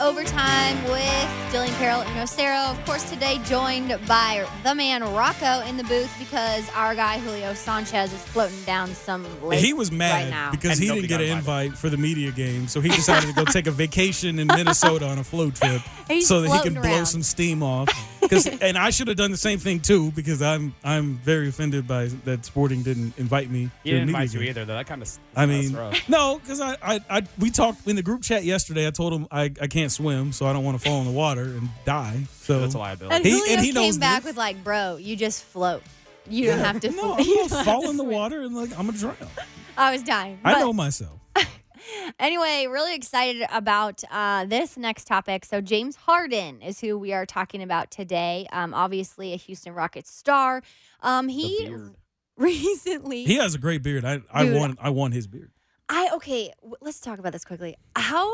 It's overtime with Jillian Carroll and Nocero. Of course, today joined by the man Rocco in the booth because our guy Julio Sanchez is floating down some lake He was mad right now. because And he nobody didn't get got an invited. invite for the media game, so he decided to go take a vacation in Minnesota on a float trip, He's so that he floating can blow around. some steam off. 'Cause- and I should have done the same thing too because I'm I'm very offended by that Sporting didn't invite me. He to didn't media invite you game. either, though. That kind of. I mean, no, because I, I, I, we talked in the group chat yesterday. I told him I, I can't swim, so I don't want to fall in the water and die. So that's a liability. And He- Julio and he knows came back this. with like, "Bro, you just float. You don't have to. No, fl- I'm gonna fall in the swim." water and like I'm gonna drown. I was dying. I But know myself. Anyway, really excited about uh, this next topic. So, James Harden is who we are talking about today. Um, obviously, a Houston Rockets star. Um, he recently. He has a great beard. I, I want, I want his beard. I okay. w- Let's talk about this quickly. How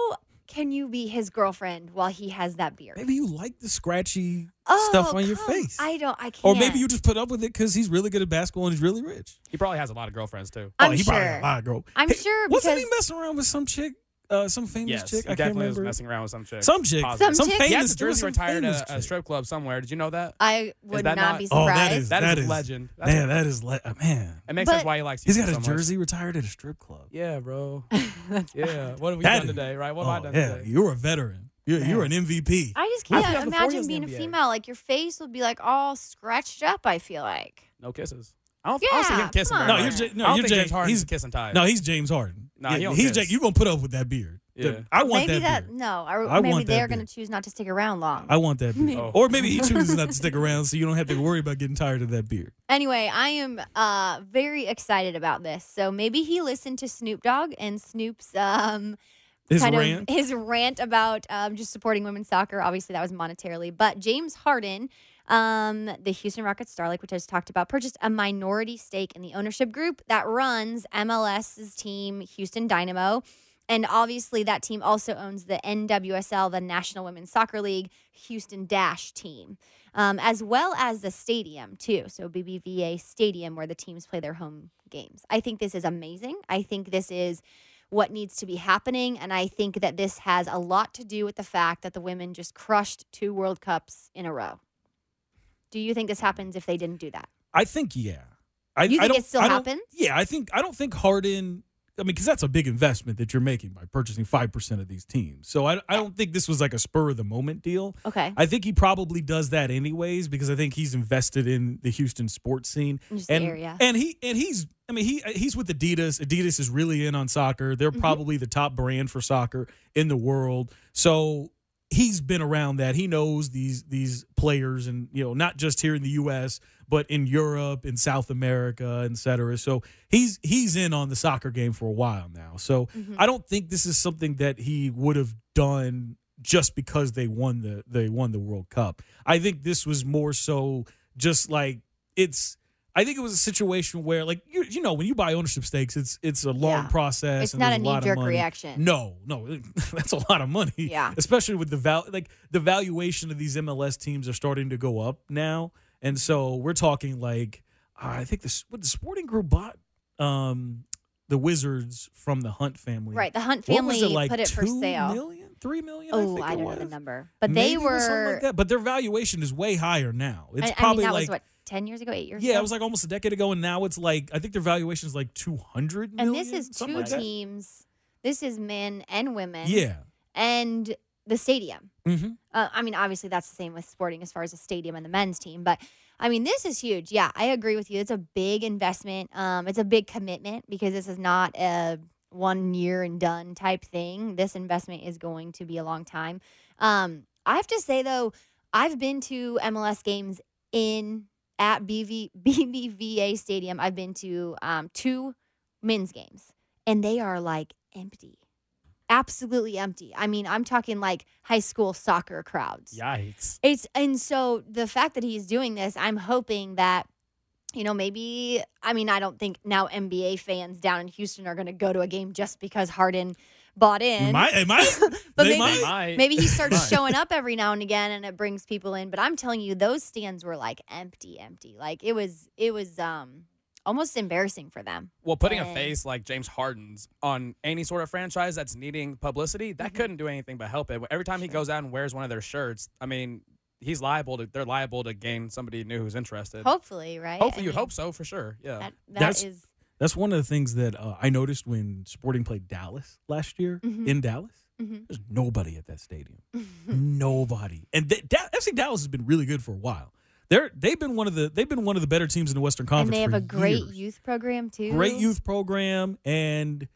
can you be his girlfriend while he has that beard? Maybe you like the scratchy Oh, stuff on your face. I don't. I can't. Or maybe you just put up with it because he's really good at basketball and he's really rich. He probably has a lot of girlfriends too. I'm oh, he probably sure. got a lot of girl. I'm Hey, sure Wasn't he messing around with some chick, uh, some famous Yes, chick? he I can't definitely was messing around with some chick. Some chick, Positive. Some some chick? famous. He has a there was jersey some retired famous at a, chick. strip club somewhere. Did you know that? I would that not, not- be Oh, surprised. that is That that is is legend. That's Man, a- that is le- uh, man. It makes But- sense why he likes. He's got a so much. jersey retired at a strip club. Yeah, bro. yeah. What have we That done is- today, right? What oh, have I done yeah, today? you're a veteran. You're, you're an MVP. I just Why is he can't on the imagine being a female. Like your face would be like all scratched up. I feel like. No kisses. I don't, I don't see him kissing. come. No, much. you're no, I don't you're think Ja- James Harden. he's- kissing time. No, he's James Harden. Nah, Yeah, he he's kiss. Jack. You gonna put up with that beard? Yeah. I want maybe that. that, beard. no, or I maybe want that they're going to choose not to stick around long. I want that beard. Oh. Or maybe he chooses not to stick around, so you don't have to worry about getting tired of that beard. Anyway, I am uh, very excited about this. So maybe he listened to Snoop Dogg and Snoop's um, His kind rant. of his rant about um, just supporting women's soccer. Obviously, that was monetarily, but James Harden. Um, the Houston Rockets star, like we just talked about, purchased a minority stake in the ownership group that runs MLS's team, Houston Dynamo. And obviously, that team also owns the NWSL, the National Women's Soccer League, Houston Dash team, um, as well as the stadium, too. So, BBVA Stadium, where the teams play their home games. I think this is amazing. I think this is what needs to be happening. And I think that this has a lot to do with the fact that the women just crushed two World Cups in a row. Do you think this happens if they didn't do that? I think yeah. I, You I think don't- it still I happens? Yeah, I think I don't think Harden. I mean, because that's a big investment that you're making by purchasing five percent of these teams. So I, I don't think this was like a spur of the moment deal. Okay. I think he probably does that anyways because I think he's invested in the Houston sports scene Just and area. and he and he's I mean he he's with Adidas. Adidas is really in on soccer. They're Mm-hmm. probably the top brand for soccer in the world. So he's been around that. He knows these these players and you know not just here in the US but in Europe, in South America, et cetera. So he's he's in on the soccer game for a while now. So Mm-hmm. I don't think this is something that he would have done just because they won the they won the World Cup. I think this was more so just like it's I think it was a situation where like you you know when you buy ownership stakes it's it's a long Yeah. process It's and not a lot of knee-jerk money. reaction. No, no, that's a lot of money. Yeah. Especially with the val like the valuation of these MLS teams are starting to go up now. And so we're talking like I think this what the sporting group bought um the Wizards from the Hunt family. Right. The Hunt What was family it, like put it for sale. million, three million? Oh, I it don't know the number. But Maybe they was were. like that. But their valuation is way higher now. It's I, I mean, probably that like was what, 10 years ago, eight years yeah, ago? it was like almost a decade ago, and now it's like I think their valuation is like two hundred And million. this is two like that. teams. This is men and women. Yeah. And the stadium. Mm-hmm. Uh, I mean, obviously, that's the same with sporting as far as the stadium and the men's team. But I mean, this is huge. Yeah, I agree with you. It's a big investment. Um, it's a big commitment because this is not a one year and done type thing. This investment is going to be a long time. Um, I have to say though, I've been to MLS games in at BV, BBVA Stadium. I've been to um, two men's games, and they are like empty, absolutely empty. I mean, I'm talking like high school soccer crowds. Yikes. It's and so the fact that he's doing this, I'm hoping that you know maybe I mean I don't think now NBA fans down in Houston are going to go to a game just because Harden bought in. Might, But they maybe-. Might. Maybe he starts showing up every now and again and it brings people in, but I'm telling you those stands were like empty, empty. Like it was it was um almost embarrassing for them. Well, putting a face like James Harden's on any sort of franchise that's needing publicity, that Mm-hmm. couldn't do anything but help it. Every time he goes out and wears one of their shirts, I mean, he's liable to. They're liable to gain somebody new who's interested. Hopefully, right? Hopefully, I you'd mean, hope so for sure. Yeah. That, that That's- is That's one of the things that uh, I noticed when Sporting played Dallas last year Mhm. in Dallas. Mhm. There's nobody at that stadium. nobody. And th- Da- FC Dallas has been really good for a while. They're they've been one of the they've been one of the better teams in the Western and Conference. they have a great years. youth program too. great youth program, and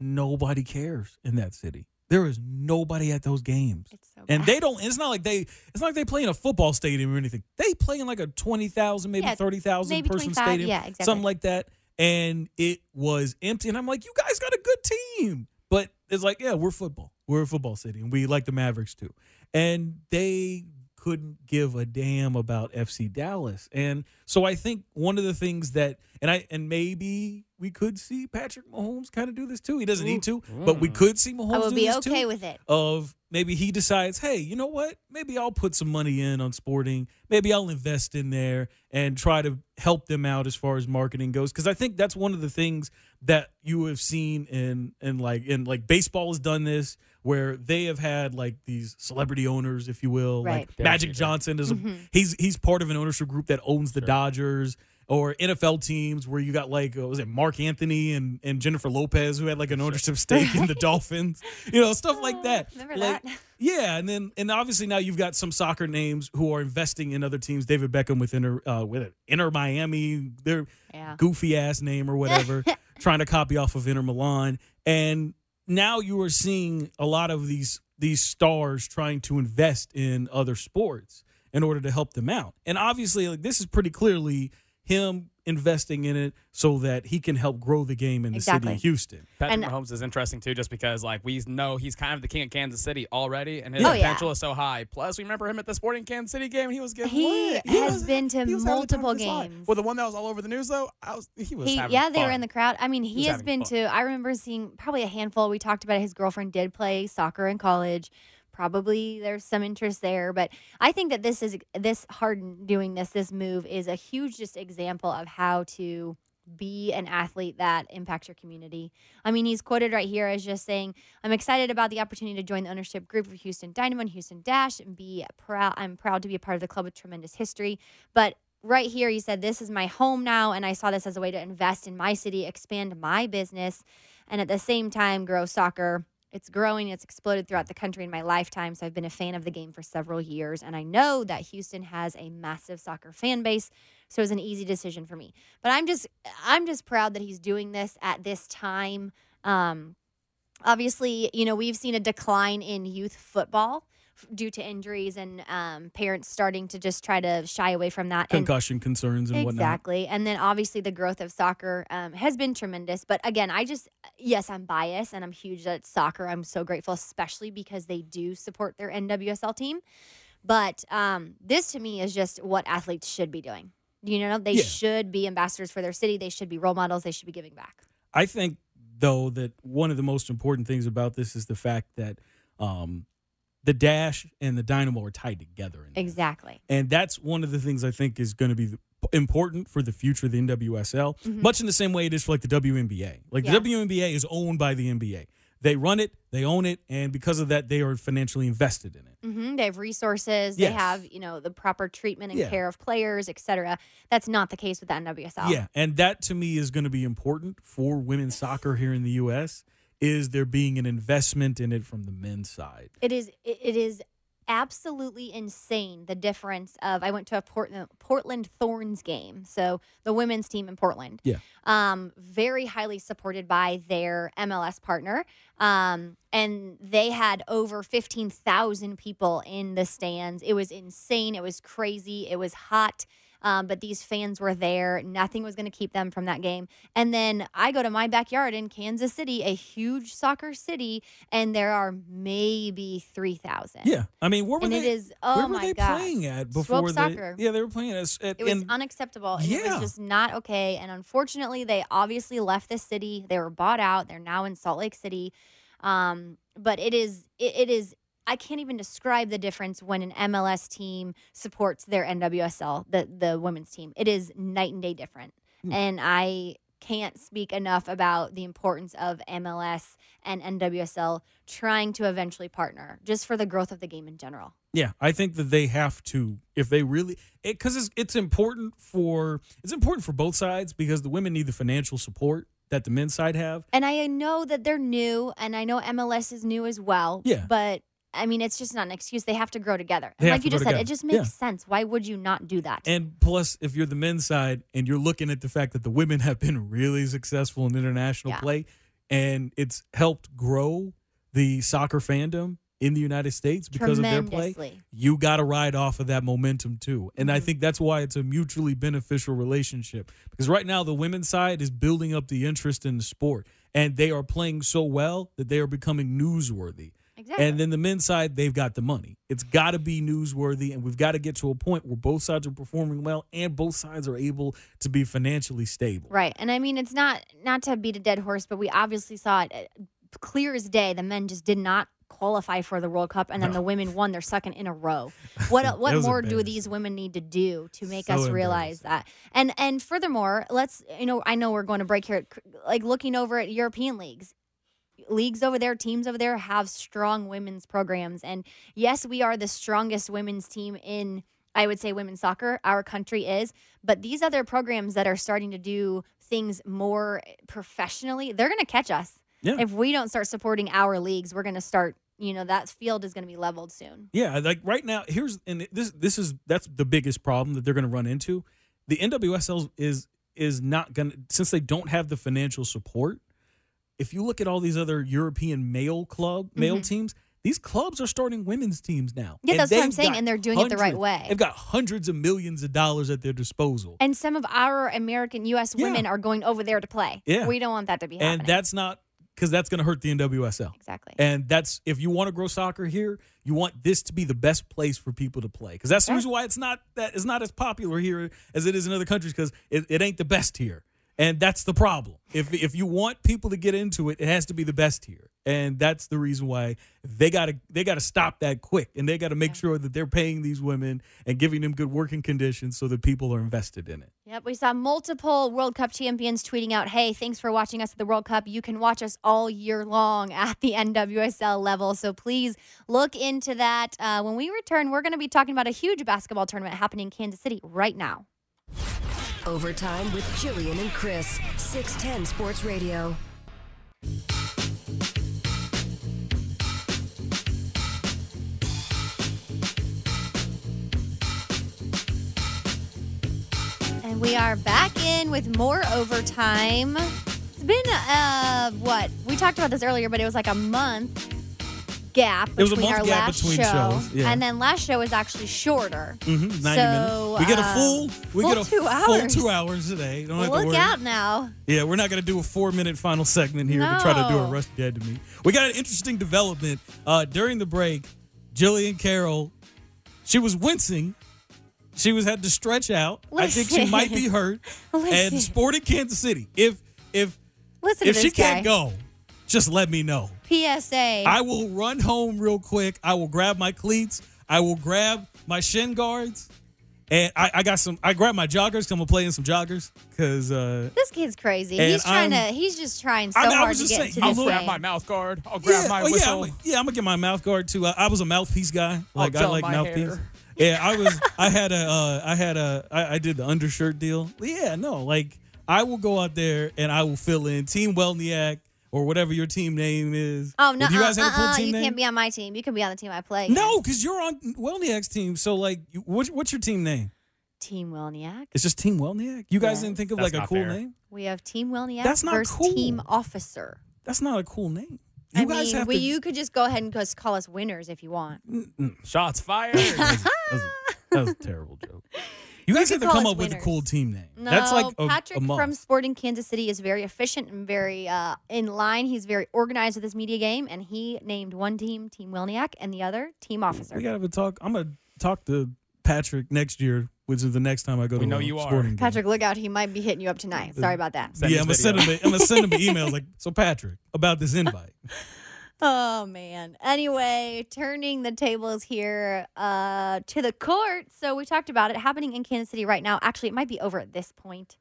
nobody cares in that city. There is nobody at those games. It's so And bad. they don't. It's not like they. It's not like they play in a football stadium or anything. They play in like a twenty thousand, maybe Yeah, thirty thousand maybe person 25, stadium, yeah, exactly. something like that. And it was empty. And I'm like, you guys got a good team, but it's like, yeah, we're football. We're a football city, and we like the Mavericks too. And they couldn't give a damn about FC Dallas. And so I think one of the things that, and I, and maybe we could see Patrick Mahomes kind of do this too. He doesn't need to, but we mm. could see Mahomes. I would do be this okay too with it. of maybe he decides, hey, you know what? Maybe I'll put some money in on sporting. Maybe I'll invest in there and try to help them out as far as marketing goes. Because I think that's one of the things that you have seen in in like in like baseball has done this where they have had like these celebrity owners, if you will. Right. Like Derek Magic Johnson is a, Mhm. he's he's part of an ownership group that owns the Dodgers. Or NFL teams where you got like uh, was it Mark Anthony and, and Jennifer Lopez who had like an ownership stake in the Dolphins, you know stuff like that. Remember Like, that? Yeah, and then and obviously now you've got some soccer names who are investing in other teams. David Beckham with Inter uh, with Inter Miami, their Yeah. goofy ass name or whatever, trying to copy off of Inter Milan, and now you are seeing a lot of these these stars trying to invest in other sports in order to help them out. And obviously, like this is pretty clearly him investing in it so that he can help grow the game in the Exactly. city of Houston. Patrick And- Mahomes is interesting too, just because like we know he's kind of the king of Kansas City already, and his Oh, yeah. potential is so high. Plus, we remember him at the Sporting Kansas City game. He was getting He lit. has was- been to he was having the time of multiple his life. games. Well, the one that was all over the news though, I was he was He, having yeah, they were in the crowd. I mean, was he has been fun. to. I remember seeing probably a handful. We talked about it. his girlfriend did play soccer in college. Probably there's some interest there, but I think that this is this Harden doing this this move is a huge just example of how to be an athlete that impacts your community. I mean, he's quoted right here as just saying, "I'm excited about the opportunity to join the ownership group of Houston Dynamo and Houston Dash and be proud. I'm proud to be a part of the club with tremendous history." But right here, he said, This is my home now. And I saw this as a way to invest in my city, expand my business, and at the same time, grow soccer. It's growing, it's exploded throughout the country in my lifetime. So I've been a fan of the game for several years. And I know that Houston has a massive soccer fan base. So it was an easy decision for me. But I'm just I'm just proud that he's doing this at this time. Um, obviously, you know, we've seen a decline in youth football due to injuries and um, parents starting to just try to shy away from that. And Concussion concerns and whatnot. Exactly. And then obviously the growth of soccer um, has been tremendous. But again, I just, yes, I'm biased and I'm huge at soccer. I'm so grateful, especially because they do support their NWSL team. But um, this to me is just what athletes should be doing. You know, they Yeah. should be ambassadors for their city. They should be role models. They should be giving back. I think though that one of the most important things about this is the fact that um, the Dash and the Dynamo are tied together. Exactly. And that's one of the things I think is going to be important for the future of the NWSL, Mhm. much in the same way it is for like the WNBA. Like Yeah. the WNBA is owned by the NBA. They run it, they own it, and because of that, they are financially invested in it. hmm They have resources. They Yes. have, you know, the proper treatment and Yeah. care of players, et cetera. That's not the case with the NWSL. Yeah, and that to me is going to be important for women's soccer here in the U.S. Is there being an investment in it from the men's side? it is it, is absolutely insane the difference of I went to a Portland Portland Thorns game. So the women's team in Portland. Yeah. Um, very highly supported by their MLS partner. Um, and they had over 15,000 people in the stands. It was insane. It was crazy. It was hot. Um, but these fans were there. Nothing was going to keep them from that game. And then I go to my backyard in Kansas City, a huge soccer city, and there are maybe 3,000. Yeah, I mean, where were And they? it is, oh where were my they gosh. playing at Swope before they? soccer. Yeah, they were playing at. at It was and- unacceptable. And it was just not okay. And unfortunately, they obviously left the city. They were bought out. They're now in Salt Lake City. Um, but it is, it, it is, I can't even describe the difference when an MLS team supports their NWSL, the, the women's team. It is night and day different. Hmm. And I can't speak enough about the importance of MLS and NWSL trying to eventually partner just for the growth of the game in general. Yeah, I think that they have to if they really because it's it's important for it's important for both sides because the women need the financial support that the men's side have. And I know that they're new, and I know MLS is new as well. Yeah. But I mean, it's just not an excuse. They have to grow together. They like to you just said, it just makes Yeah. sense. Why would you not do that? And plus, if you're the men's side and you're looking at the fact that the women have been really successful in international Yeah. play, and it's helped grow the soccer fandom in the United States because of their play, you got to ride off of that momentum too. And I Mhm. think that's why it's a mutually beneficial relationship. Because right now, the women's side is building up the interest in the sport, and they are playing so well that they are becoming newsworthy. Exactly. And then the men's side, they've got the money. It's got to be newsworthy, and we've got to get to a point where both sides are performing well and both sides are able to be financially stable. Right. And I mean, it's not not to beat a dead horse, but we obviously saw it uh, clear as day. The men just did not qualify for the World Cup, and then No. the women won their second in a row. What what more do these women need to do to make So us realize that? And and furthermore, let's you know I know we're going to break here. Like looking over at European leagues. Leagues over there, teams over there have strong women's programs. And yes, we are the strongest women's team in I would say women's soccer, our country is. But these other programs that are starting to do things more professionally, they're going to catch us. Yeah. If we don't start supporting our leagues, we're going to start, you know, that field is going to be leveled soon. Yeah, like right now, here's and this this is that's the biggest problem that they're going to run into. The NWSL is is not going to since they don't have the financial support. If you look at all these other European male club male Mhm. teams, these clubs are starting women's teams now. Yeah, And that's what I'm saying. And they're doing it the right way. They've got hundreds of millions of dollars at their disposal. And some of our American U.S. Yeah. women are going over there to play. Yeah. We don't want that to be happening. and that's not because that's going to hurt the NWSL. exactly. And that's if you want to grow soccer here, you want this to be the best place for people to play. Because that's the reason why it's not that it's not as popular here as it is in other countries. Because it, it ain't the best here, and that's the problem. If if you want people to get into it, it has to be the best here, and that's the reason why they got to they got to stop that quick, and they got to make Yeah. sure that they're paying these women and giving them good working conditions so that people are invested in it. Yep, we saw multiple World Cup champions tweeting out, "Hey, thanks for watching us at the World Cup. You can watch us all year long at the NWSL level. So please look into that. Uh, when we return, we're going to be talking about a huge basketball tournament happening in Kansas City right now. Overtime with Jillian and Chris. 610 Sports Radio. And we are back in with more overtime. It's been uh what we talked about this earlier, but it was like a month gap It was a between month our gap last between show, shows, yeah. and then last show was actually shorter. Mm-hmm, Ninety So, minutes. We get a uh, full we full get a two full hours. two hours today. Don't have to Look worry. out now! Yeah, we're not going to do a four minute final segment here to try to do a No. rush dead to me. We got an interesting development uh, during the break. Jillian Carroll, she was wincing. She was had to stretch out. I think she Listen. might be hurt. Listen. And Sporting Kansas City. If if Listen if to she this guy. can't go, just let me know. PSA. I will run home real quick. I will grab my cleats. I will grab my shin guards. And I, I got some. I grabbed my joggers. Cause I'm gonna play in some joggers. Cause uh, this kid's crazy. He's trying I'm- to. He's just trying so I mean, I hard was to just get saying, into I'll this I'll grab thing. my mouth guard. I'll grab yeah, my oh, yeah, whistle. I'm, yeah, I'm gonna get my mouth guard too. I, I was a mouthpiece guy. Like I gel like mouthpiece. hair. Yeah, I was. I had a. Uh, I had a. I, I did the undershirt deal. Yeah, no, like I will go out there and I will fill in. Team Welniak or whatever your team name is. Oh no, Do you guys have a cool uh-uh, team you name? can't be on my team. You can be on the team I play. no, because you're on Welniak's team. So like, what, what's your team name? Team Welniak. It's just Team Welniak. You guys Yes. didn't think of That's like a cool fair. name? We have Team Welniak That's not versus cool. Team Officer. That's not a cool name. You I guys mean, have we, to. you could just go ahead and just call us winners if you want. Shots fired. that, was a, that was a terrible joke. You guys have to come up us with a cool team name. No, That's like a, Patrick a must. from Sporting Kansas City is very efficient and very uh, in line. He's very organized with his media game, and he named one team Team Wilniak and the other Team Officer. We gotta have a talk. I'm gonna talk to Patrick next year, which is the next time I go We to know a you are. game. Patrick, look out! He might be hitting you up tonight. Sorry about that. Send yeah, I'm gonna send him. A, I'm gonna send him emails like, so Patrick, about this invite. Oh man. Anyway, turning the tables here uh, to the court. So we talked about it happening in Kansas City right now. Actually, it might be over at this point.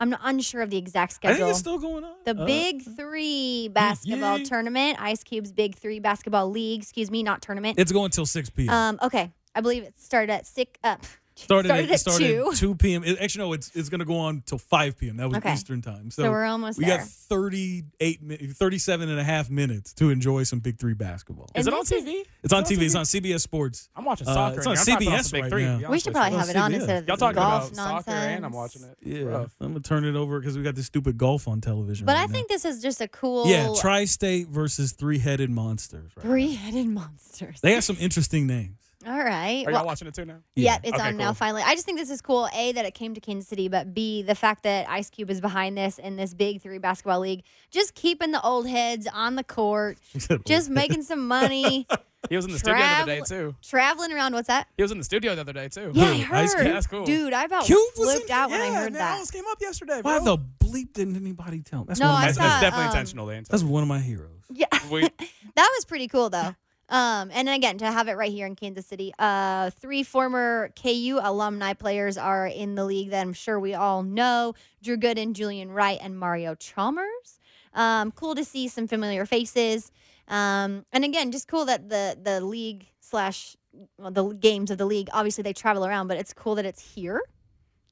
I'm not unsure of the exact I schedule. think it's still going on. the Uh, Big Three basketball yay. tournament, Ice Cube's Big Three basketball league. Excuse me, not tournament. It's going till 6 p.m. Um, okay, I believe it started at six. Uh, started, started at, at started two. at 2 p.m. It, actually, no, it's it's gonna go on till 5 p.m. That was Okay. Eastern time. So, So we're almost we there. got 38, 37 and a half minutes to enjoy some Big Three basketball. Is And it on this is- TV? It's on Is TV. It's on CBS Sports. I'm watching Uh, soccer. it's on I'm CBS the big right three, now. we should probably have it on instead of Y'all this talking golf about nonsense. soccer and I'm watching it. Yeah, Rough. I'm gonna turn it over because we got this stupid golf on television. But right I now. think this is just a cool yeah, Tri-State versus three-headed monsters. right three-headed monsters. They have some interesting names. All right. Are y'all watching it too now? Yeah. Yep, it's Okay, on now finally. I just think this is cool. A, that it came to Kansas City, but B, the fact that Ice Cube is behind this in this big three basketball league, just keeping the old heads on the court, just making some money, He was in the studio the other day too. traveling around. What's that? He was in the studio the other day too. Yeah, I Who, Ice heard. Cube? That's cool. Dude, I about Cube was in- flipped out when I Yeah, heard man, that. almost came up yesterday. Bro. Why the bleep didn't anybody tell me? That's No, one of my I saw- that's definitely um, intentional. They That's one of my heroes. Yeah. We, that was pretty cool though. Um, and again, to have it right here in Kansas City, uh, three former KU alumni players are in the league that I'm sure we all know: Drew Gooden, Julian Wright, and Mario Chalmers. Um, cool to see some familiar faces. Um, and again, just cool that the the league slash well, the games of the league. Obviously, they travel around, but it's cool that it's here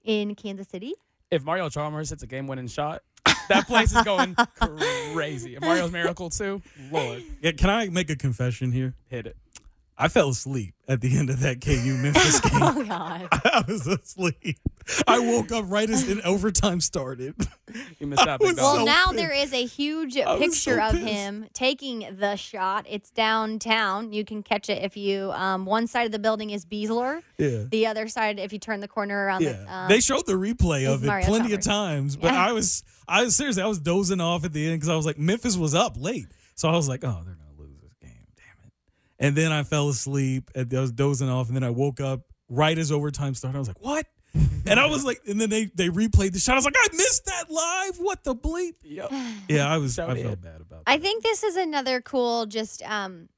in Kansas City. if Mario Chalmers hits a game-winning shot, that place is going crazy. Mario's miracle too, Lord, Yeah, can I make a confession here? hit it. I fell asleep at the end of that KU Memphis game. Oh God. I was asleep. I woke up right as in overtime started. You missed out, I big was dog. Well, so now pissed. there is a huge I picture so of him taking the shot. It's downtown. You can catch it if you. Um, one side of the building is Beasler. Yeah. The other side, if you turn the corner around Yeah, the. Um, they showed the replay of it Mario plenty of times, but Yeah. I was, I was seriously, I was dozing off at the end because I was like, Memphis was up late, so I was like, oh, they're gonna lose this game, damn it. And then I fell asleep, and I was dozing off, and then I woke up right as overtime started. I was like, what? and I was like, and then they they replayed the shot. I was like, I missed that live. What the bleep? Yep. Yeah, I was, So I did. felt bad about. That. I think this is another cool, just um,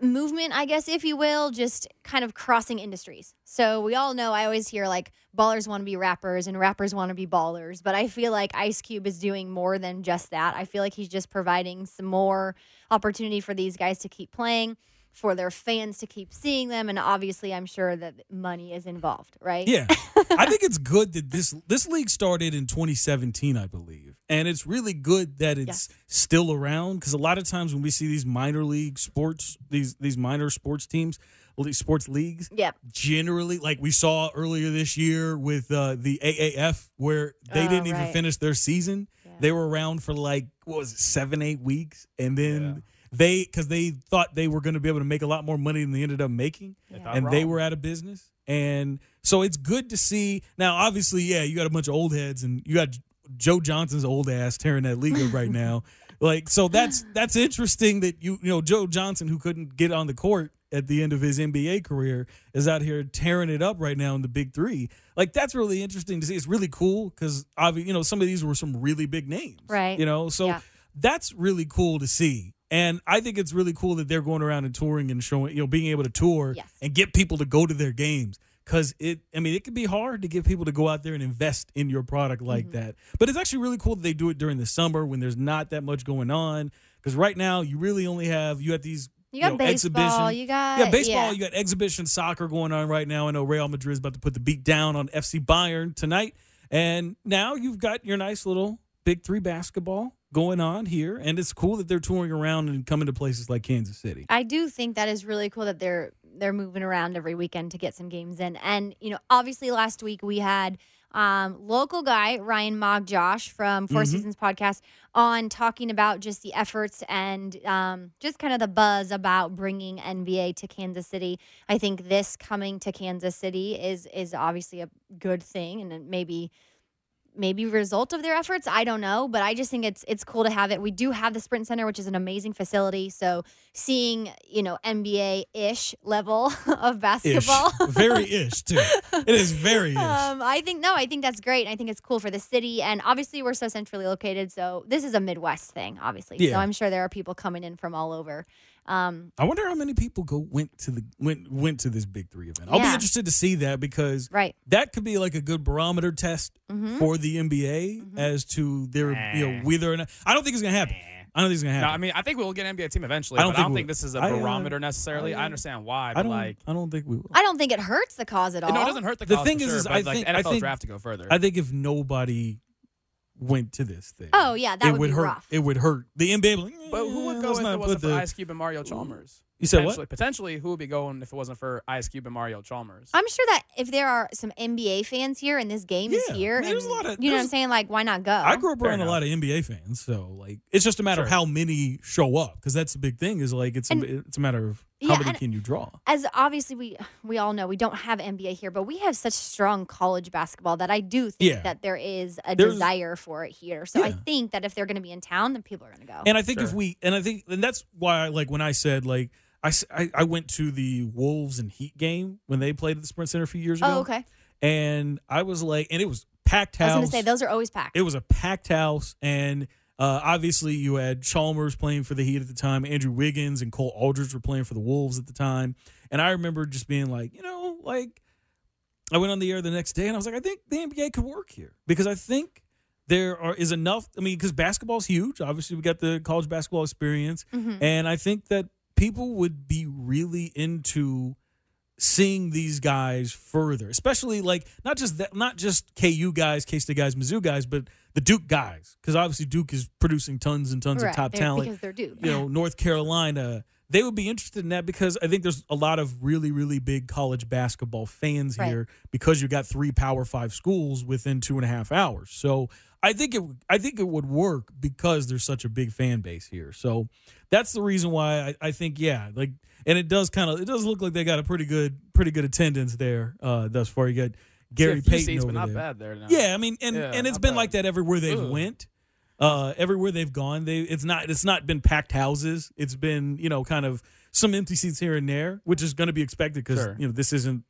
movement, I guess, if you will, just kind of crossing industries. So we all know. I always hear like ballers want to be rappers and rappers want to be ballers, but I feel like Ice Cube is doing more than just that. I feel like he's just providing some more opportunity for these guys to keep playing. For their fans to keep seeing them, and obviously, I'm sure that money is involved, right? Yeah, I think it's good that this this league started in 2017, I believe, and it's really good that it's Yes. still around because a lot of times when we see these minor league sports, these these minor sports teams, these sports leagues, Yep. generally, like we saw earlier this year with uh, the AAF, where they Oh, didn't even finish their season. Yeah. They were around for like what was it, seven, eight weeks, and then. Yeah. They, because they thought they were going to be able to make a lot more money than they ended up making They thought and they were out of business. And so it's good to see. Now, obviously, yeah, you got a bunch of old heads, and you got Joe Johnson's old ass tearing that league up right now. Like, so that's that's interesting that you you know Joe Johnson, who couldn't get on the court at the end of his NBA career, is out here tearing it up right now in the Big Three. Like, that's really interesting to see. It's really cool because obviously, you know, some of these were some really big names, Right. You know, so Yeah. that's really cool to see. And I think it's really cool that they're going around and touring and showing, you know, being able to tour Yes. and get people to go to their games. Cause it, I mean, it can be hard to get people to go out there and invest in your product like Mm-hmm. that. But it's actually really cool that they do it during the summer when there's not that much going on. Because right now, you really only have you have these You got know, baseball. You got yeah, baseball. yeah. You got exhibition soccer going on right now. I know Real Madrid is about to put the beat down on FC Bayern tonight, and now you've got your nice little big three basketball going on here, and it's cool that they're touring around and coming to places like Kansas City. I do think that is really cool that they're they're moving around every weekend to get some games in. And you know, obviously last week we had um, local guy Ryan Mog Josh from 4 Mhm. Seasons podcast on talking about just the efforts and um, just kind of the buzz about bringing NBA to Kansas City. I think this coming to Kansas City is is obviously a good thing, and maybe maybe result of their efforts i don't know but i just think it's it's cool to have it we do have the sprint center which is an amazing facility so seeing you know nba-ish level of Ish. basketball very ish too. It is very ish. um, I think no, I think that's great. I think it's cool for the city, and obviously we're so centrally located. So this is a Midwest thing, obviously. So I'm sure there are people coming in from all over. Um, I wonder how many people go went to the went went to this big three event. I'll be interested to see that because right. that could be like a good barometer test Mhm. for the NBA Mhm. as to their you know whether or not. I don't think it's gonna happen. I don't think it's gonna No, happen. I mean, I think we'll get an NBA team eventually, I don't but I think don't we think this is a I, uh, barometer necessarily. I, I, uh, understand why, but don't. like, I don't think we will. I don't think it hurts the cause at all. no, it doesn't hurt the, The cause thing for is, sure, is but I like think- the I NFL think- draft to go further. I think if nobody went to this thing, Oh yeah, that it would, would be hurt. rough. It would hurt the NBA. Like, but who eh, would go let's if it wasn't for the- Ice Cube and Mario Chalmers? You said potentially, what? Potentially, who would be going if it wasn't for Ice Cube and Mario Chalmers? I'm sure that if there are some NBA fans here and this game is here, there's and- a lot of- you know what I'm saying? Like, why not go? I grew up Fair around a lot of NBA fans, so like it's just a matter of how many show up because that's the big thing. Is like it's And- a, it's a matter of how Yeah, many and- can you draw. as obviously we we all know we don't have NBA here, but we have such strong college basketball that I do think Yeah. that there is a There's- desire for it here. So I think that if they're going to be in town, then people are going to go. And I think if we and I think and that's why I, like when I said like I I went to the Wolves and Heat game when they played at the Sprint Center a few years oh, ago. oh, okay. And I was like, and it was packed house. I was going to say those are always packed. It was a packed house, and uh, obviously you had Chalmers playing for the Heat at the time. Andrew Wiggins and Cole Aldridge were playing for the Wolves at the time, and I remember just being like, you know, like I went on the air the next day, and I was like, I think the NBA could work here because I think there are is enough. I mean, because basketball's huge. Obviously, we got the college basketball experience, Mhm. and I think that people would be really into seeing these guys further, especially like not just that, not just KU guys, K State guys, Mizzou guys, but the Duke guys, because obviously Duke is producing tons and tons right. of top They're- talent. because they're Duke. You know, North Carolina, they would be interested in that because I think there's a lot of really, really big college basketball fans Right. here because you've got three Power Five schools within two and a half hours. So I think it, I think it would work because there's such a big fan base here. So that's the reason why I, I think yeah, like, and it does kind of it does look like they got a pretty good, pretty good attendance there uh, thus far. You got Gary few Payton seats, over but not there. bad there. Now. Yeah, I mean, and Yeah, and it's been bad. like that everywhere they've Ugh. went. Uh, everywhere they've gone, they it's not it's not been packed houses. It's been you know kind of some empty seats here and there, which is going to be expected because Sure. you know this isn't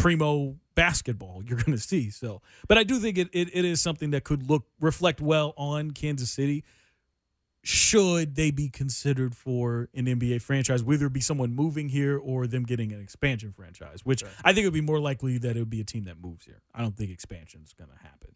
primo basketball you're going to see. So, but I do think it, it it is something that could look reflect well on Kansas City. Should they be considered for an NBA franchise, whether it be someone moving here or them getting an expansion franchise, which I think it would be more likely that it would be a team that moves here. I don't think expansion is going to happen.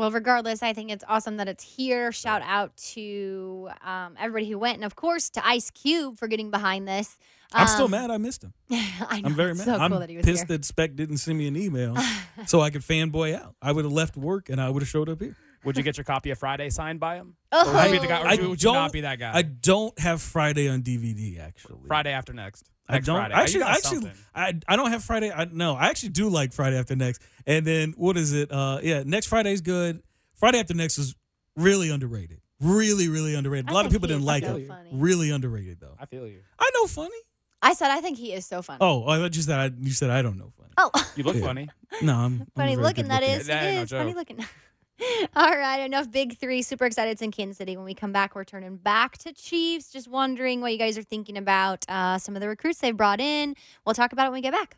Well, regardless, I think it's awesome that it's here. Shout out to um, everybody who went, and of course to Ice Cube for getting behind this. I'm still Um, mad I missed him. I I'm very mad. So cool I'm that he was pissed here. that Spec didn't send me an email so I could fanboy out. I would have left work and I would have showed up here. Would you get your copy of Friday signed by him? Oh. Or would you be the guy, or I would you would you not don't- be that guy? I don't have Friday on DVD actually. Friday after next. I Next don't Friday. Oh, actually. got Actually, something. I I don't have Friday. I no. I actually do like Friday after next. And then what is it? Uh, yeah, next Friday's good. Friday after next is really underrated. Really, really underrated. A I lot of people didn't like so it. funny. Really underrated though. I feel you. I know funny. I said I think he is so funny. Oh, I just you said I, you said I don't know funny. Oh, You look Yeah. funny. No, I'm I'm funny looking good that looking. is. That He no is funny looking. All right, enough big three. Super excited. It's in Kansas City. When we come back, we're turning back to Chiefs. Just wondering what you guys are thinking about uh, some of the recruits they've brought in. We'll talk about it when we get back.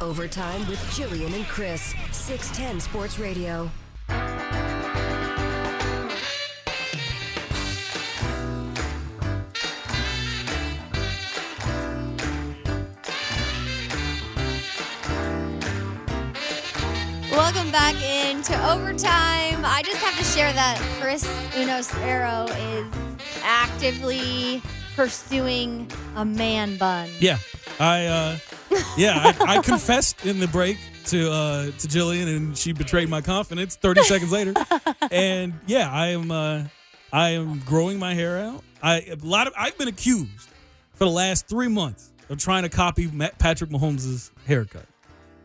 Overtime with Jillian and Chris. 610 Sports Radio. Back into overtime. I just have to share that Chris Unos Arrow is actively pursuing a man bun. Yeah, I uh, yeah I, I confessed in the break to uh, to Jillian, and she betrayed my confidence. Thirty seconds later, and yeah, I am. Uh, I am growing my hair out. I a lot of I've been accused for the last three months of trying to copy Ma- Patrick Mahomes' haircut.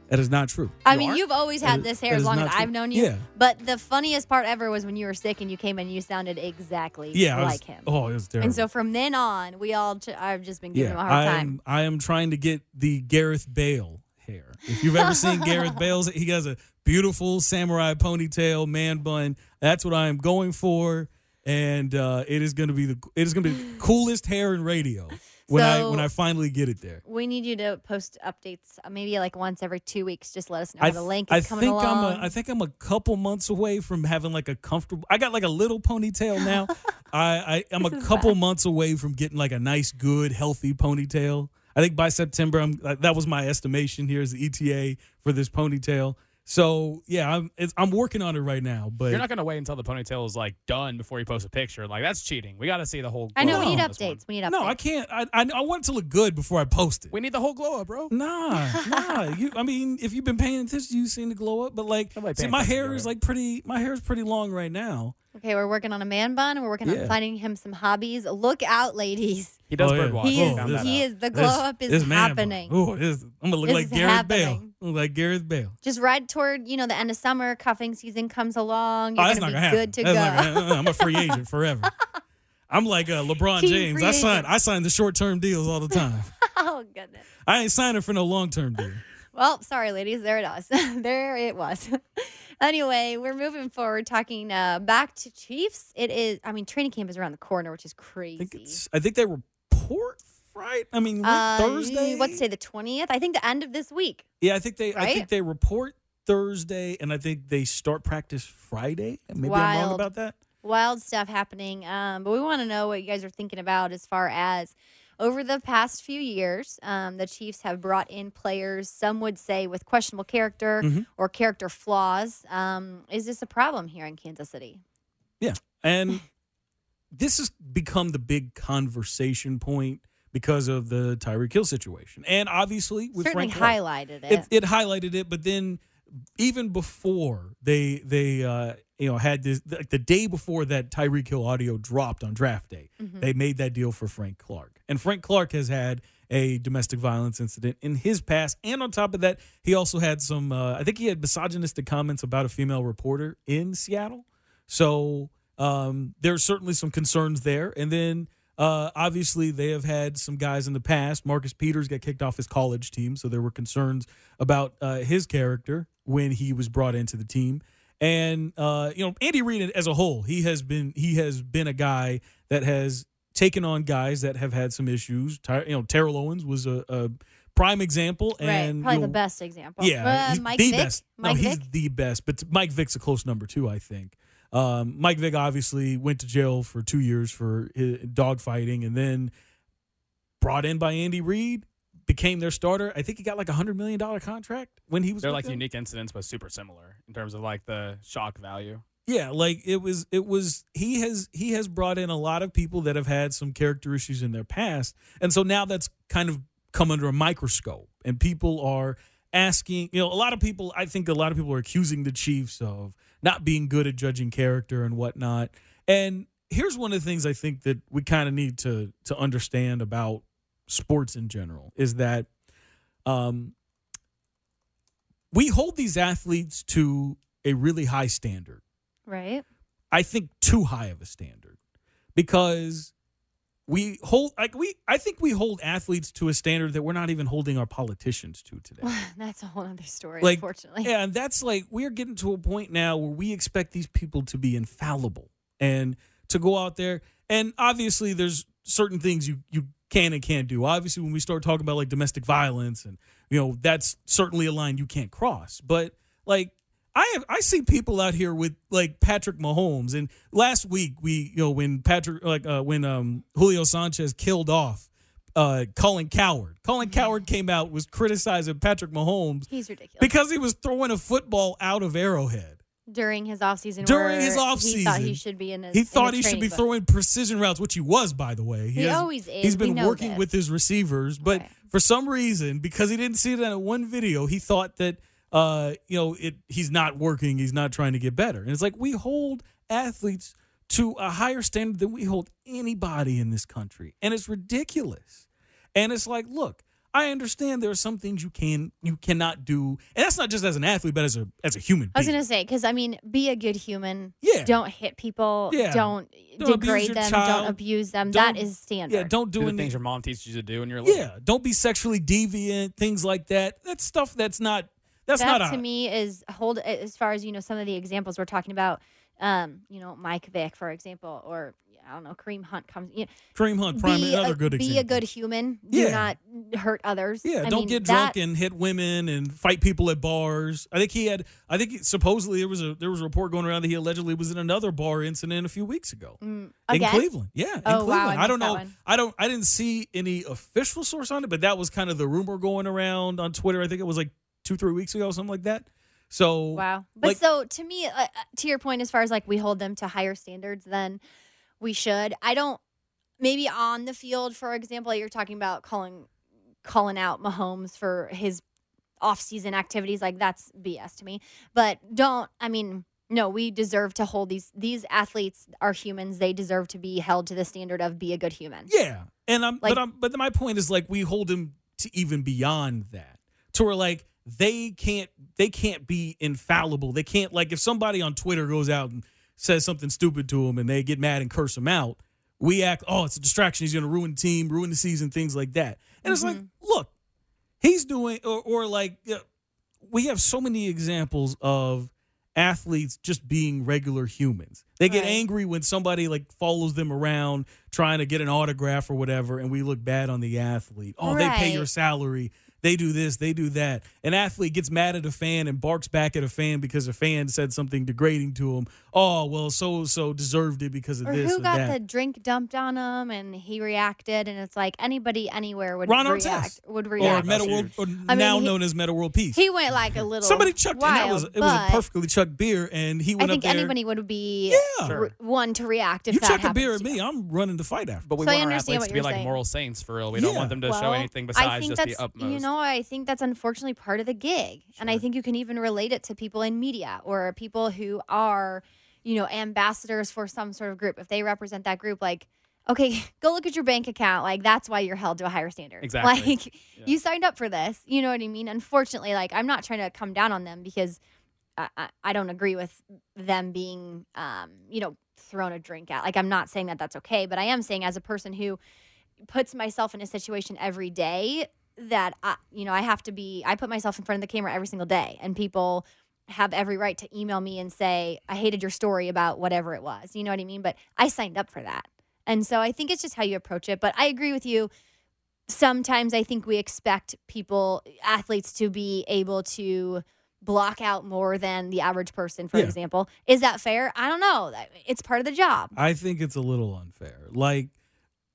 That is not true. I You mean, are? you've always had is- this hair as long as true. I've known you. Yeah. But the funniest part ever was when you were sick and you came in and you sounded exactly Yeah, I was- like him. Oh, it was terrible. and so from then on, we all, ch- I've just been giving yeah, him a hard I time. am. I am trying to get the Gareth Bale hair. If you've ever seen Gareth Bale's, he has a beautiful samurai ponytail, man bun. That's what I am going for, and uh, it is going to be the it is going to be the coolest hair in radio when I when I finally get it there. We need you to post updates, uh, maybe like once every two weeks. Just let us know I, the link I coming think along. I'm a, I think I'm a couple months away from having like a comfortable. I got like a little ponytail now. I, I I'm a couple bad. months away from getting like a nice, good, healthy ponytail. I think by September, I'm that was my estimation Here's the ETA for this ponytail. So yeah, I'm it's, I'm working on it right now. But You're not gonna wait until the ponytail is like done before you post a picture. Like that's cheating. We got to see the whole. Glow. I know glow we need up on this one. updates. We need updates. no, I can't. I, I I want it to look good before I post it. We need the whole glow up, bro. Nah, nah. You, I mean, if you've been paying attention, you've seen the glow up. But like, see, my hair is like pretty. My hair is pretty long right now. Okay, we're working on a man bun. We're working Yeah. on finding him some hobbies. Look out, ladies. He does Oh, yeah. bird watch. He We is- found that he out. is the glow up is happening. Oh, this, I'm gonna look This like is Gareth Bale. happening. I'm Look like Gareth Bale. Just right toward you know the end of summer, cuffing season comes along. You're oh, that's gonna not be gonna happen. good to That's go. not gonna- I'm a free agent forever. I'm like uh, LeBron Team James. free I sign. agent. I sign the short term deals all the time. oh goodness. I ain't signing for no long term deal. Well, sorry, ladies. There it was. there it was. Anyway, we're moving forward, talking uh, back to Chiefs. It is. I mean, training camp is around the corner, which is I crazy. think it's. I think they report right. I mean Uh, Thursday. What's today? The twentieth. I think the end of this week. Yeah, I think they. I think they report Thursday, and I think they start practice Friday. Maybe I'm wrong Wild. about that. Wild stuff happening. Um, but we want to know what you guys are thinking about as far as over the past few years, um, the Chiefs have brought in players. Some would say with questionable character Mhm. or character flaws. Um, is this a problem here in Kansas City? Yeah. And this has become the big conversation point because of the Tyreek Hill situation. And obviously with Certainly Frank Clark. highlighted it. it, it highlighted it, but then even before they they uh you know had this like the day before that Tyreek Hill audio dropped on draft day, Mhm. they made that deal for Frank Clark. And Frank Clark has had a domestic violence incident in his past, and on top of that, he also had some. Uh, I think he had misogynistic comments about a female reporter in Seattle. So um, there's certainly some concerns there. And then uh, obviously they have had some guys in the past. Marcus Peters got kicked off his college team, so there were concerns about uh, his character when he was brought into the team. And uh, you know, Andy Reid as a whole, he has been he has been a guy that has taken on guys that have had some issues. Ty, you know, Terrell Owens was a, a prime example, and right. Probably you the best example. yeah, Uh, he's Mike the Vick. best. Mike no, he's Vick. the best. But Mike Vick's a close number two, I think. Um, Mike Vick obviously went to jail for two years for dog fighting, and then brought in by Andy Reid, became their starter. I think he got like a hundred million dollar contract when he was. They're like them. unique incidents, but super similar in terms of like the shock value. Yeah, like it was it was he has he has brought in a lot of people that have had some character issues in their past. And so now that's kind of come under a microscope and people are asking, you know, a lot of people I think a lot of people are accusing the Chiefs of not being good at judging character and whatnot. And here's one of the things I think that we kind of need to to understand about sports in general is that um we hold these athletes to a really high standard. Right. I think too high of a standard because we hold like we I think we hold athletes to a standard that we're not even holding our politicians to today. That's a whole other story, Like, unfortunately. Yeah, and that's like we're getting to a point now where we expect these people to be infallible and to go out there and obviously there's certain things you you can and can't do. Obviously when we start talking about like domestic violence and you know that's certainly a line you can't cross. But like I have I see people out here with like Patrick Mahomes and last week we you know when Patrick like uh, when um Julio Sanchez killed off uh Colin Cowherd. Colin Cowherd came out was criticizing Patrick Mahomes He's ridiculous. because he was throwing a football out of Arrowhead. During his offseason, During his where off he thought he should be in his. He thought he should be book. throwing precision routes, which he was, by the way. He always is. He's been working this. with his receivers, but Right. for some reason, because he didn't see it in one video, he thought that uh, you know, it he's not working, he's not trying to get better. And it's like we hold athletes to a higher standard than we hold anybody in this country. And it's ridiculous. And it's like, look, I understand there are some things you can you cannot do. And that's not just as an athlete, but as a as a human I was being. gonna say because I mean, be a good human. Yeah. Don't hit people. Yeah. Don't, Don't degrade them. child. Don't abuse them. that Don't- is standard. yeah, don't do, Do the any things your mom teaches you to do when you're little. Yeah, don't be sexually deviant, things like that. That's stuff that's not that's that not to a me is hold as far as you know some of the examples we're talking about. Um, you know, Mike Vick, for example, or I don't know, Kareem Hunt comes. You know, Kareem Hunt prime another a, good be example. a good human. Do Yeah. not hurt others. Yeah, I don't mean, get that- drunk and hit women and fight people at bars. I think he had. I think he, supposedly there was a there was a report going around that he allegedly was in another bar incident a few weeks ago Mm, in? Cleveland. Yeah, in Oh, wow, Cleveland. I I don't know. I don't. I didn't see any official source on it, but that was kind of the rumor going around on Twitter. I think it was like two three weeks ago, something like that. So Wow. But like- so to me, uh, uh, to your point, as far as like we hold them to higher standards than we should, I don't. Maybe on the field, for example, you're talking about calling calling out Mahomes for his off-season activities. Like that's BS to me. But don't. I mean, no, we deserve to hold these these athletes are humans. They deserve to be held to the standard of be a good human. Yeah, and I'm, Like- but I'm, but my point is like we hold them to even beyond that, to where like they can't, they can't be infallible. They can't like if somebody on Twitter goes out and says something stupid to him and they get mad and curse him out, we act, oh, it's a distraction. He's going to ruin the team, ruin the season, things like that. And it's like, look, he's doing, or, or like, uh, we have so many examples of athletes just being regular humans. They get Right. angry when somebody like follows them around trying to get an autograph or whatever, and we look bad on the athlete. Oh, they pay your salary. They do this, they do that. An athlete gets mad at a fan and barks back at a fan because a fan said something degrading to him. Oh, well, so and so deserved it because of Or this who got that. the drink dumped on him and he reacted, and it's like anybody anywhere would Ron react. Artest. Would or react. Metta That's World, or I mean, now he- known as Metta World Peace. He went like a little. Somebody chucked, and that was it was a perfectly chucked beer, and he I went up I think there. anybody would be Yeah. Re- one to react if you that chuck a beer at to me, you. I'm running the fight after. But we So I want our athletes to be you're like moral saints for real. We don't want them to show anything besides just the utmost. you know I think that's unfortunately part of the gig, and I think you can even relate it to people in media or people who are, you know, ambassadors for some sort of group. If they represent that group, like. Okay, go look at your bank account. Like that's why you're held to a higher standard. Exactly. Like you signed up for this. You know what I mean? Unfortunately, like I'm not trying to come down on them because I, I, I don't agree with them being, um, you know, thrown a drink at. Like I'm not saying that that's okay, but I am saying as a person who puts myself in a situation every day that I, you know, I have to be. I put myself in front of the camera every single day, and people have every right to email me and say I hated your story about whatever it was. You know what I mean? But I signed up for that, and so I think it's just how you approach it. But I agree with you. Sometimes I think we expect people, athletes, to be able to block out more than the average person, for Yeah. example. Is that fair? I don't know. It's part of the job. I think it's a little unfair. Like,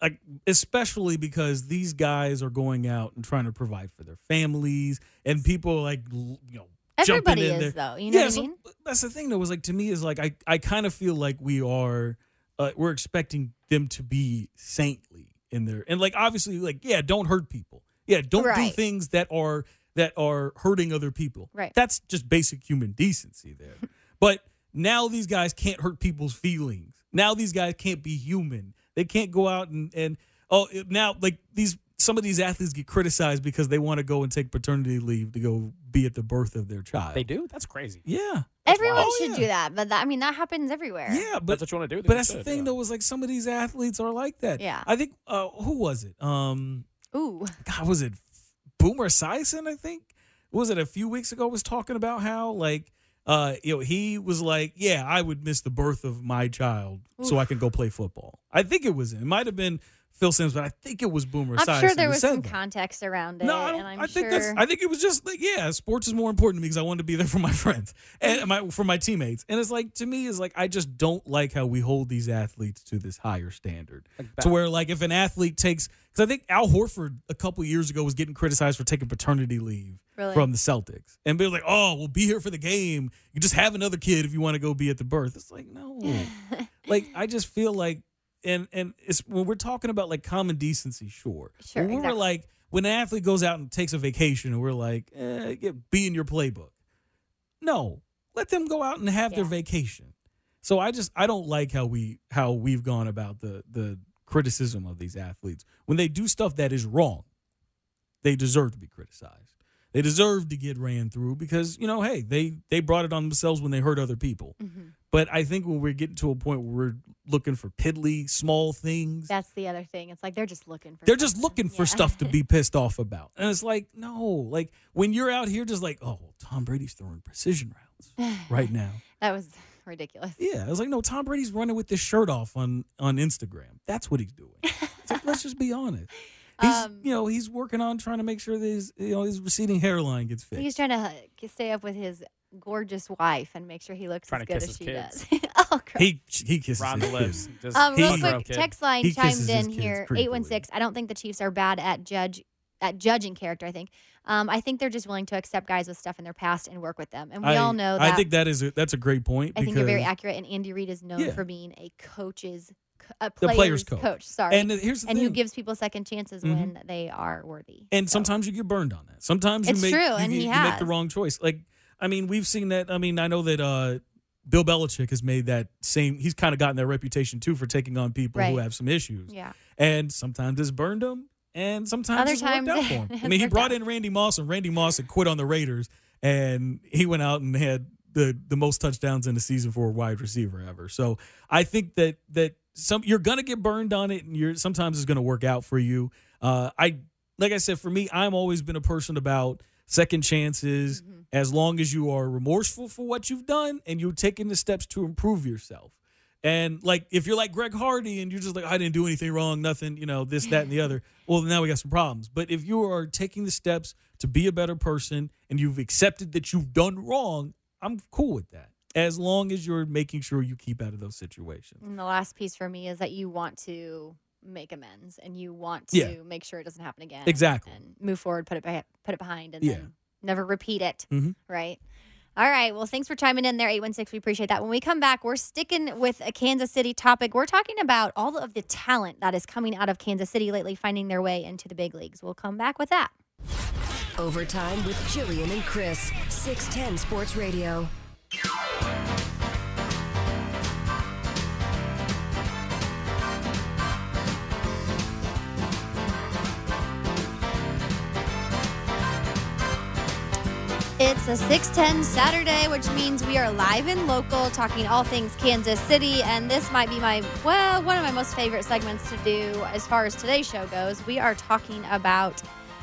like especially because these guys are going out and trying to provide for their families, and people like you know jumping in is, there. though. You know yeah, what I so mean? that's the thing though. Was like to me is like I I kind of feel like we are uh, we're expecting them to be saintly in there, and like obviously like yeah, don't hurt people. Yeah, don't do things that are that are hurting other people. Right. That's just basic human decency there. but now these guys can't hurt people's feelings. Now these guys can't be human. They can't go out and and oh now like these some of these athletes get criticized because they want to go and take paternity leave to go be at the birth of their child. They do? That's crazy. Yeah. Everyone wild. should Oh, do that, but that, I mean that happens everywhere. Yeah, but That's what you want to do. but you that's the thing yeah. though was like some of these athletes are like that. Yeah. I think uh who was it? Um Ooh, God, was it Boomer Esiason, I think? Was it a few weeks ago was talking about how like uh you know he was like, Yeah, I would miss the birth of my child so I can go play football. I think it was it might have been Phil Simms, but I think it was Boomer I'm Esiason sure there was some that. context around it, No, I, don't, and I'm I think sure. that's. I think it was just like, yeah, sports is more important to me because I wanted to be there for my friends and my for my teammates. And it's like to me, is like I just don't like how we hold these athletes to this higher standard. Like to where like if an athlete takes, because I think Al Horford a couple years ago was getting criticized for taking paternity leave Really? from the Celtics, and be like, oh, we'll be here for the game. You just have another kid if you want to go be at the birth. It's like no, like I just feel like. And and it's when we're talking about like common decency, sure. Sure, When we were like when an athlete goes out and takes a vacation, and we're like, eh, yeah, be in your playbook. No, let them go out and have their vacation. So I just I don't like how we how we've gone about the the criticism of these athletes when they do stuff that is wrong. They deserve to be criticized. They deserve to get ran through because you know, hey, they they brought it on themselves when they hurt other people. Mm-hmm. But I think when we're getting to a point where we're looking for piddly small things, That's the other thing. It's like they're just looking for. they're just looking for Yeah. stuff to be pissed off about. And it's like, no, like when you're out here just like, oh, well, Tom Brady's throwing precision rounds right now. that was ridiculous. Yeah, I was like, no, Tom Brady's running with his shirt off on on Instagram. That's what he's doing. It's like, let's just be honest. He's, Um, you know, he's working on trying to make sure that his, you know, his receding hairline gets fixed. He's trying to stay up with his gorgeous wife and make sure he looks Trying as to good kiss as his she kids. does. oh, gross. he he kisses Round the his lips. kids. Just Um, real He- quick, kid. text line He chimed kisses his in kids here pretty eight one six. I don't think the Chiefs are bad at judge at judging character. I think. Um, I think they're just willing to accept guys with stuff in their past and work with them. And we I, all know that. I think that is a, that's a great point. I think you're very because- accurate. And Andy Reid is known Yeah. for being a coach's a The player's, player's coach. coach. Sorry, And here's the and thing. who gives people second chances Mhm. when they are worthy. And So, sometimes you get burned on that. Sometimes you It's make true, you, and he you make the wrong choice. Like I mean, we've seen that. I mean, I know that uh, Bill Belichick has made that same. He's kind of gotten that reputation too for taking on people who have some issues. yeah, And sometimes it's burned them, and sometimes Other it's worked out for him. I mean, he brought out. in Randy Moss, and Randy Moss had quit on the Raiders, and he went out and had the the most touchdowns in the season for a wide receiver ever. So I think that that some you're gonna get burned on it, and you're sometimes it's gonna work out for you. Uh, I like I said, for me, I'm always been a person about second chances Mm-hmm. as long as you are remorseful for what you've done and you're taking the steps to improve yourself. And like if you're like Greg Hardy and you're just like I didn't do anything wrong, nothing, you know, this, that, and the other, well now we got some problems. But if you are taking the steps to be a better person and you've accepted that you've done wrong, I'm cool with that. As long as you're making sure you keep out of those situations. and the last piece for me is that you want to make amends and you want to Yeah. make sure it doesn't happen again. Exactly. and move forward, put it beh- put it behind, and Yeah. then never repeat it. Mhm. Right. All right. Well, thanks for chiming in there, 816. We appreciate that. When we come back, we're sticking with a Kansas City topic. We're talking about all of the talent that is coming out of Kansas City lately, finding their way into the big leagues. We'll come back with that. Overtime with Jillian and Chris. 610 Sports Radio. It's a 610 Saturday, which means we are live and local talking all things Kansas City. And this might be my, well, one of my most favorite segments to do as far as today's show goes. We are talking about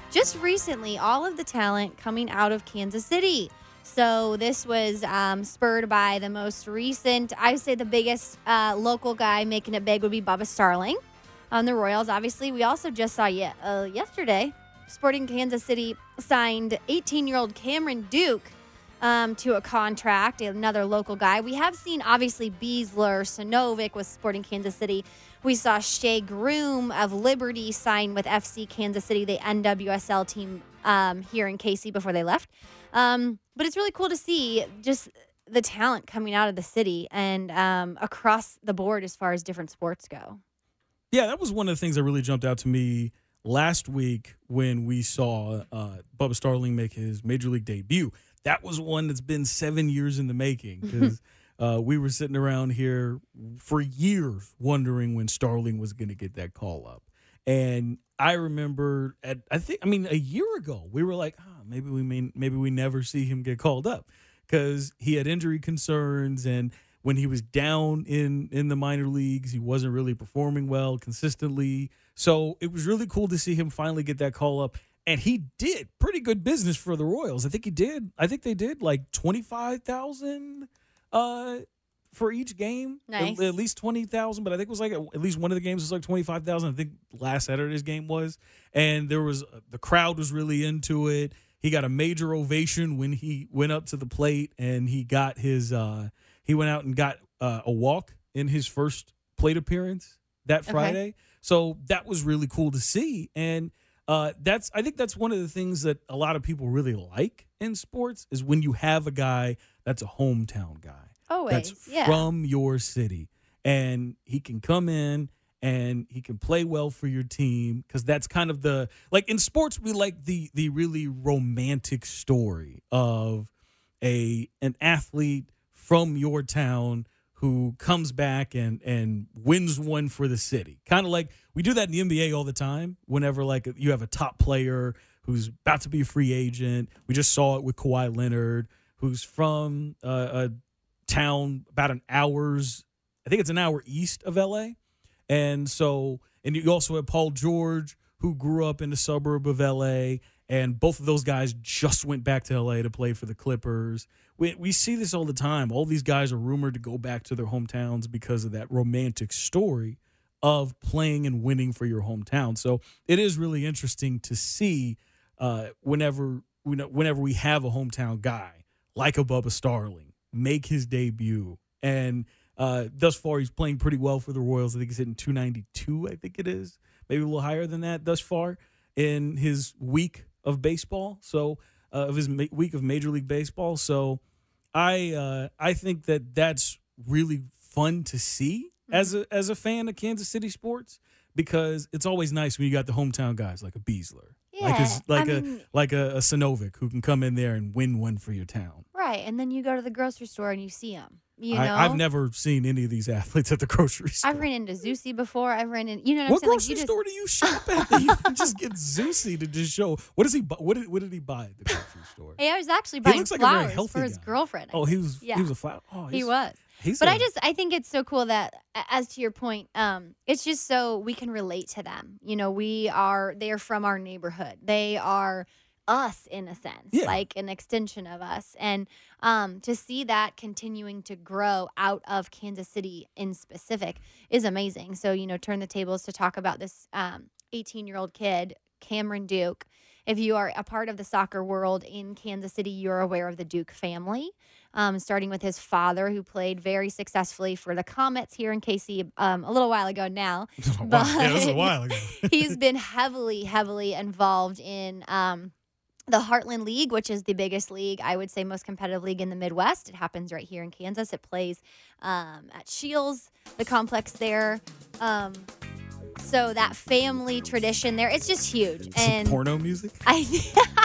just recently all of the talent coming out of Kansas City. So this was um, spurred by the most recent, I would say the biggest uh, local guy making it big would be Bubba Starling on the Royals. Obviously, we also just saw ye- uh, yesterday Sporting Kansas City signed 18 year old Cameron Duke um, to a contract, another local guy. We have seen, obviously, Besler, Sinovic with Sporting Kansas City. We saw Shea Groom of Liberty sign with FC Kansas City, the NWSL team um, here in KC before they left. Um, but it's really cool to see just the talent coming out of the city and um, across the board as far as different sports go. Yeah, that was one of the things that really jumped out to me last week when we saw uh, Bubba Starling make his major league debut. That was one that's been seven years in the making because uh, we were sitting around here for years wondering when Starling was going to get that call up. And I remember at I think I mean a year ago we were like, oh, maybe we may maybe we never see him get called up because he had injury concerns and when he was down in in the minor leagues he wasn't really performing well consistently. So it was really cool to see him finally get that call up. And he did pretty good business for the royals. I think he did i think they did like 25000 uh for each game. At- Nice. at, least 20000 but i think it was like at least one of the games was like 25000 i think last saturday's game was. And there was the crowd was really into it. He got a major ovation when he went up to the plate and he got his uh he went out and got uh, a walk in his first plate appearance that Okay. Friday. So that was really cool to see. And uh, that's I think that's one of the things that a lot of people really like in sports is when you have a guy that's a hometown guy Always. that's yeah. from your city and he can come in and he can play well for your team because that's kind of the like in sports we like the the really romantic story of a an athlete from your town who comes back and and wins one for the city. Kind of like we do that in the NBA all the time. Whenever like you have a top player who's about to be a free agent, we just saw it with Kawhi Leonard, who's from uh, a town about an hour's, I think it's an hour east of LA, and so and you also have Paul George who grew up in the suburb of LA and both of those guys just went back to LA to play for the Clippers. We, we see this all the time. All these guys are rumored to go back to their hometowns because of that romantic story of playing and winning for your hometown. So it is really interesting to see uh, whenever whenever we have a hometown guy like a Bubba Starling make his debut. And uh, thus far, he's playing pretty well for the Royals. I think he's hitting 292, I think it is, maybe a little higher than that thus far in his week of baseball. So uh, of his ma- week of Major League Baseball. So I uh, I think that that's really fun to see as a as a fan of Kansas City sports because it's always nice when you got the hometown guys like a Besler, like a, like I a mean- like a, a Sinovic who can come in there and win one for your town. Right. And then you go to the grocery store and you see them. You know? I, I've never seen any of these athletes at the grocery store. I've ran into Zusi before. I've ran in, you know what, what grocery? Like, you just, store do you shop at that you can just get Zusi to just show? What does he? bu- What did, what did he buy at the grocery store? Hey, I was actually buying looks like flowers for his guy. girlfriend. Oh, he was. Yeah. He was a flower. Oh, He was. He's But a- I just I think it's so cool that as to your point, um, it's just so we can relate to them. You know, we are they are from our neighborhood. They are us in a sense, Yeah. like an extension of us. And um, to see that continuing to grow out of Kansas City in specific is amazing. So, you know, turn the tables to talk about this um 18 year old kid, Cameron Duke. If you are a part of the soccer world in Kansas City, you're aware of the Duke family um, starting with his father, who played very successfully for the Comets here in KC um, a little while ago now. Wow. Yeah, a but- while ago. He's been heavily, heavily involved in um, the Heartland League, which is the biggest league, I would say, most competitive league in the Midwest. It happens right here in Kansas. It plays um, at Shields, the complex there. Um, so that family tradition there, it's just huge. Some And porno music. I,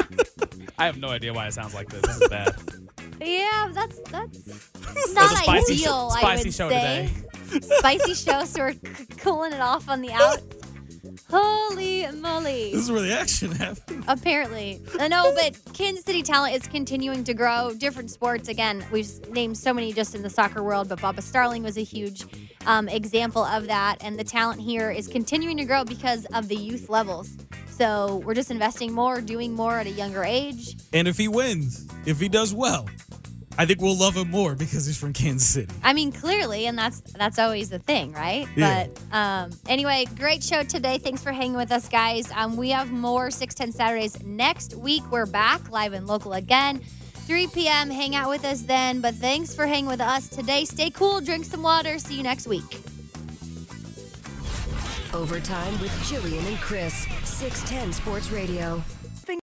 I have no idea why it sounds like this. This is bad. yeah, that's that's not was a spicy, sh- ideal. I spicy would show say. today. spicy show, so we're c- cooling it off on the out. Holy moly. This is where the action happens. Apparently. Uh, No, but Kansas City talent is continuing to grow. Different sports. Again, we've named so many just in the soccer world, but Bubba Starling was a huge um, example of that. And the talent here is continuing to grow because of the youth levels. So we're just investing more, doing more at a younger age. And if he wins, if he does well, I think we'll love him more because he's from Kansas City. I mean, clearly, and that's that's always the thing, right? Yeah. But um, anyway, great show today. Thanks for hanging with us, guys. Um, we have more 610 Saturdays next week. We're back live and local again. 3 p.m. Hang out with us then. But thanks for hanging with us today. Stay cool, drink some water. See you next week. Overtime with Jillian and Chris. 610 Sports Radio.